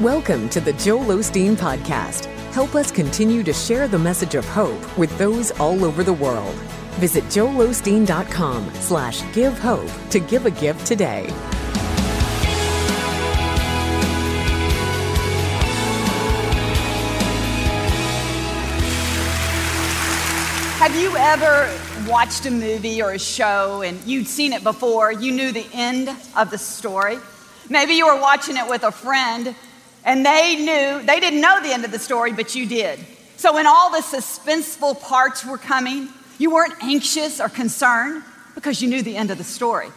Welcome to the Joel Osteen Podcast. Help us continue to share the message of hope with those all over the world. Visit joelosteen.com slash give hope to give a gift today. Have you ever watched a movie or a show and you'd seen it before, you knew the end of the story? Maybe you were watching it with a friend and they knew, they didn't know the end of the story, but you did. So when all the suspenseful parts were coming, you weren't anxious or concerned because you knew the end of the story.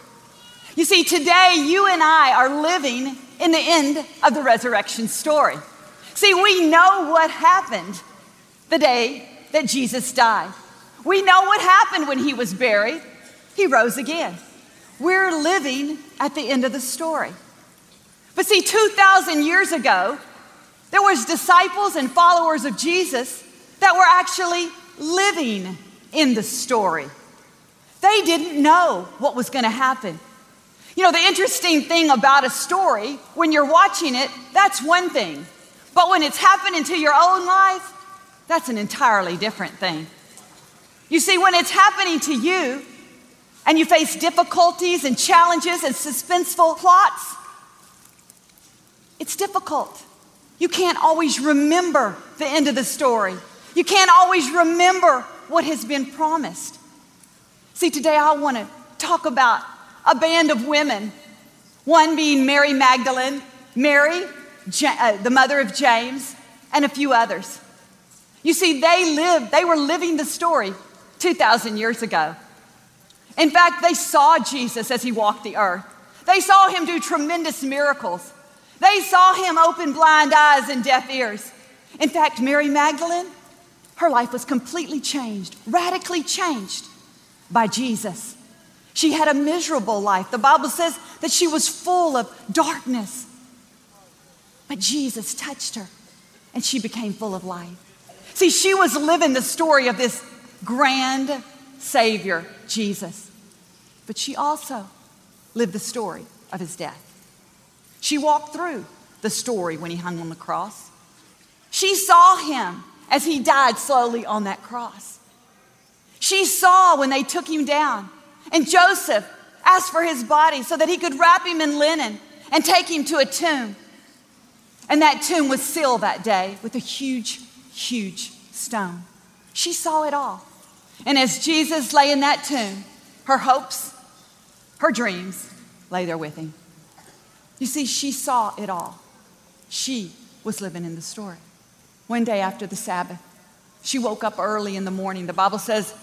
You see, today you and I are living in the end of the resurrection story. See, we know what happened the day that Jesus died. We know what happened when he was buried. He rose again. We're living at the end of the story. But see, 2,000 years ago, there was disciples and followers of Jesus that were actually living in the story. They didn't know what was going to happen. You know, the interesting thing about a story, when you're watching it, that's one thing. But when it's happening to your own life, that's an entirely different thing. You see, when it's happening to you and you face difficulties and challenges and suspenseful plots, it's difficult. You can't always remember the end of the story. You can't always remember what has been promised. See, today I want to talk about a band of women, one being Mary Magdalene, Mary, uh, the mother of James, and a few others. You see, they lived, they were living the story 2,000 years ago. In fact, they saw Jesus as he walked the earth. They saw him do tremendous miracles. They saw him open blind eyes and deaf ears. In fact, Mary Magdalene, her life was completely changed, radically changed by Jesus. She had a miserable life. The Bible says that she was full of darkness. But Jesus touched her and she became full of life. See, she was living the story of this grand Savior, Jesus. But she also lived the story of his death. She walked through the story when he hung on the cross. She saw him as he died slowly on that cross. She saw when they took him down, and Joseph asked for his body so that he could wrap him in linen and take him to a tomb. And that tomb was sealed that day with a huge, huge stone. She saw it all. And as Jesus lay in that tomb, her hopes, her dreams lay there with him. You see, she saw it all. She was living in the story. One day after the Sabbath, she woke up early in the morning. The Bible says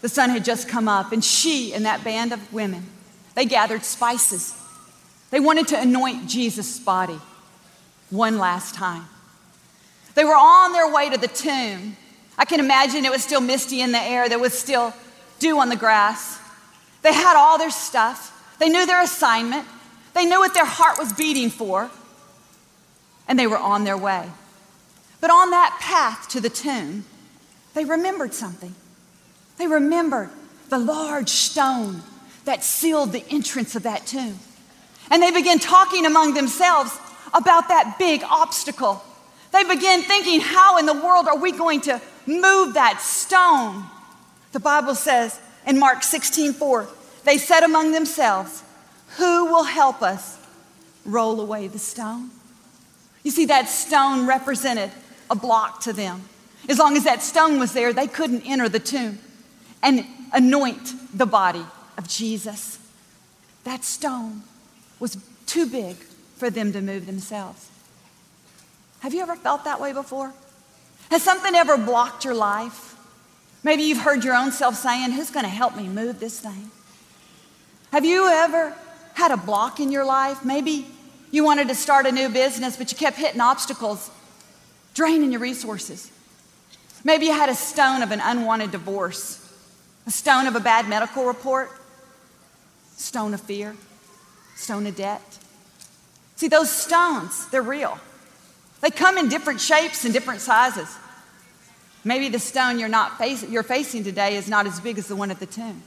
the sun had just come up, and she and that band of women, they gathered spices. They wanted to anoint Jesus' body one last time. They were on their way to the tomb. I can imagine it was still misty in the air, there was still dew on the grass. They had all their stuff, they knew their assignment. They knew what their heart was beating for, and they were on their way. But on that path to the tomb, they remembered something. They remembered the large stone that sealed the entrance of that tomb. And they began talking among themselves about that big obstacle. They began thinking, how in the world are we going to move that stone? The Bible says in Mark 16 4, they said among themselves, who will help us roll away the stone? You see, that stone represented a block to them. As long as that stone was there, they couldn't enter the tomb and anoint the body of Jesus. That stone was too big for them to move themselves. Have you ever felt that way before? Has something ever blocked your life? Maybe you've heard your own self saying, Who's going to help me move this thing? Have you ever had a block in your life. Maybe you wanted to start a new business, but you kept hitting obstacles, draining your resources. Maybe you had a stone of an unwanted divorce, a stone of a bad medical report, stone of fear, stone of debt. See, those stones, they're real. They come in different shapes and different sizes. Maybe the stone you're, not face- you're facing today is not as big as the one at the tomb.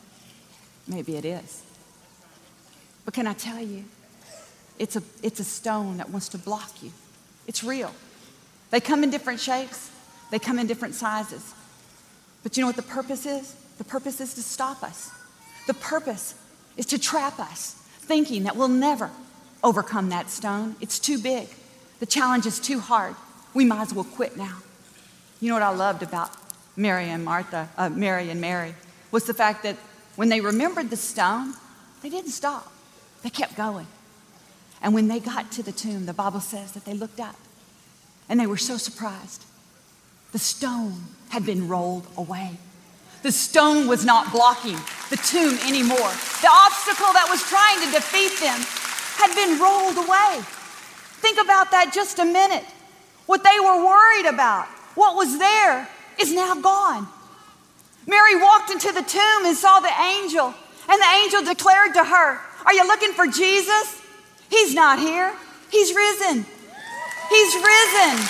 Maybe it is. But can I tell you, it's a, it's a stone that wants to block you. It's real. They come in different shapes, they come in different sizes. But you know what the purpose is? The purpose is to stop us. The purpose is to trap us, thinking that we'll never overcome that stone. It's too big. The challenge is too hard. We might as well quit now. You know what I loved about Mary and Martha, uh, Mary and Mary, was the fact that when they remembered the stone, they didn't stop. They kept going. And when they got to the tomb, the Bible says that they looked up and they were so surprised. The stone had been rolled away. The stone was not blocking the tomb anymore. The obstacle that was trying to defeat them had been rolled away. Think about that just a minute. What they were worried about, what was there, is now gone. Mary walked into the tomb and saw the angel, and the angel declared to her, Are you looking for Jesus? He's not here, he's risen. He's risen.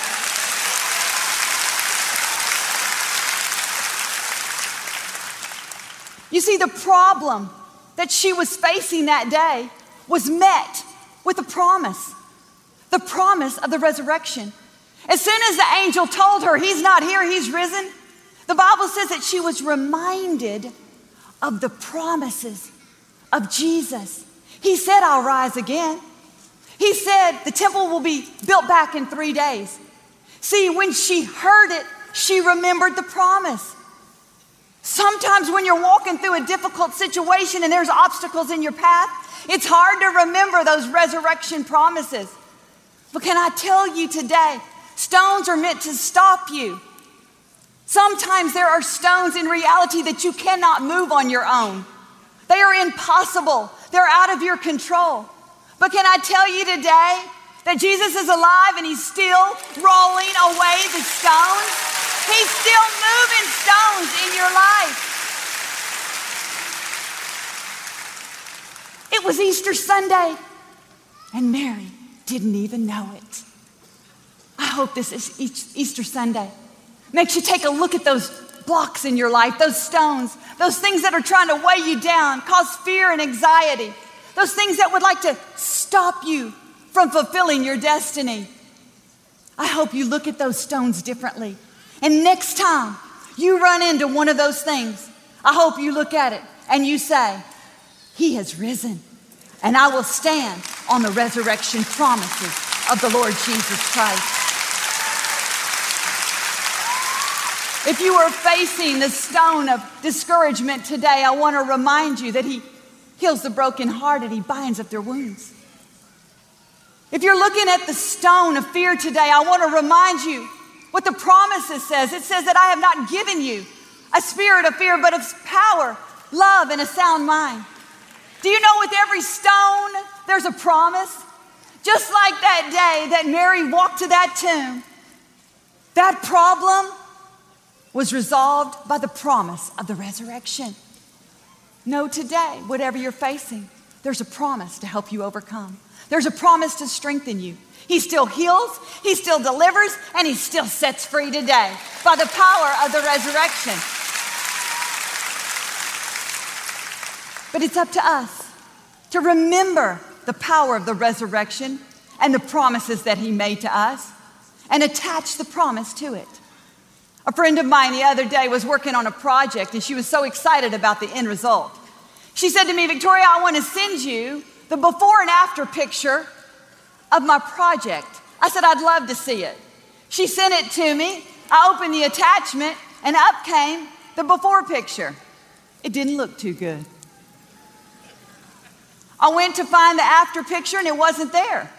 You see, the problem that she was facing that day was met with a promise the promise of the resurrection. As soon as the angel told her, He's not here, He's risen, the Bible says that she was reminded of the promises of Jesus. He said, I'll rise again. He said, the temple will be built back in three days. See, when she heard it, she remembered the promise. Sometimes when you're walking through a difficult situation and there's obstacles in your path, it's hard to remember those resurrection promises. But can I tell you today, stones are meant to stop you. Sometimes there are stones in reality that you cannot move on your own. They are impossible, they're out of your control. But can I tell you today that Jesus is alive and he's still rolling away the stones? He's still moving stones in your life. It was Easter Sunday, and Mary didn't even know it. I hope this is Easter Sunday makes you take a look at those blocks in your life, those stones, those things that are trying to weigh you down, cause fear and anxiety, those things that would like to stop you from fulfilling your destiny. I hope you look at those stones differently and next time you run into one of those things, I hope you look at it and you say, He has risen, and I will stand on the resurrection promises of the Lord Jesus Christ. If you are facing the stone of discouragement today, I want to remind you that He heals the brokenhearted, He binds up their wounds. If you're looking at the stone of fear today, I want to remind you what the promises says. It says that I have not given you a spirit of fear, but of power, love, and a sound mind. Do you know with every stone there's a promise? Just like that day that Mary walked to that tomb, that problem was resolved by the promise of the resurrection. Know today, whatever you're facing, there's a promise to help you overcome. There's a promise to strengthen you. He still heals, He still delivers, and He still sets free today by the power of the resurrection. But it's up to us to remember the power of the resurrection and the promises that He made to us and attach the promise to it. A friend of mine the other day was working on a project and she was so excited about the end result. She said to me, Victoria, I want to send you the before and after picture of my project. I said, I'd love to see it. She sent it to me. I opened the attachment, and up came the before picture. It didn't look too good. I went to find the after picture, and it wasn't there.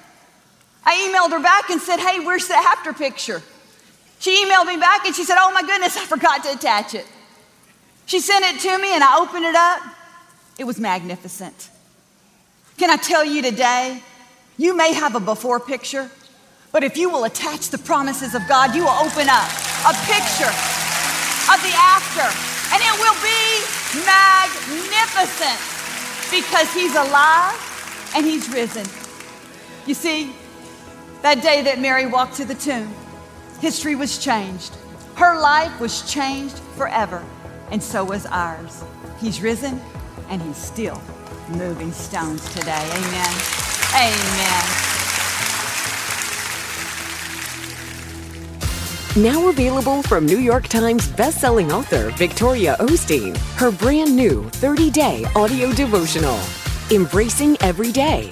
I emailed her back and said, Hey, where's the after picture? She emailed me back and she said, Oh my goodness, I forgot to attach it. She sent it to me, and I opened it up. It was magnificent. Can I tell you today you may have a before picture, but if you will attach the promises of God, you will open up a picture of the after, and it will be magnificent because He's alive and He's risen. You see, that day that Mary walked to the tomb, history was changed. Her life was changed forever, and so was ours. He's risen and He's still moving stones today. Amen. Amen. Now available from New York Times bestselling author Victoria Osteen, her brand new 30 day audio devotional, Embracing Every Day.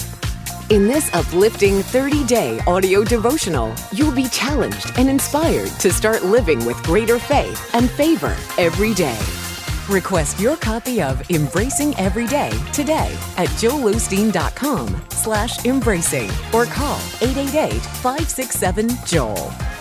In this uplifting 30 day audio devotional, you'll be challenged and inspired to start living with greater faith and favor every day. Request your copy of Embracing Every Day today at joelosteen.com slash embracing or call 888-567-JOEL.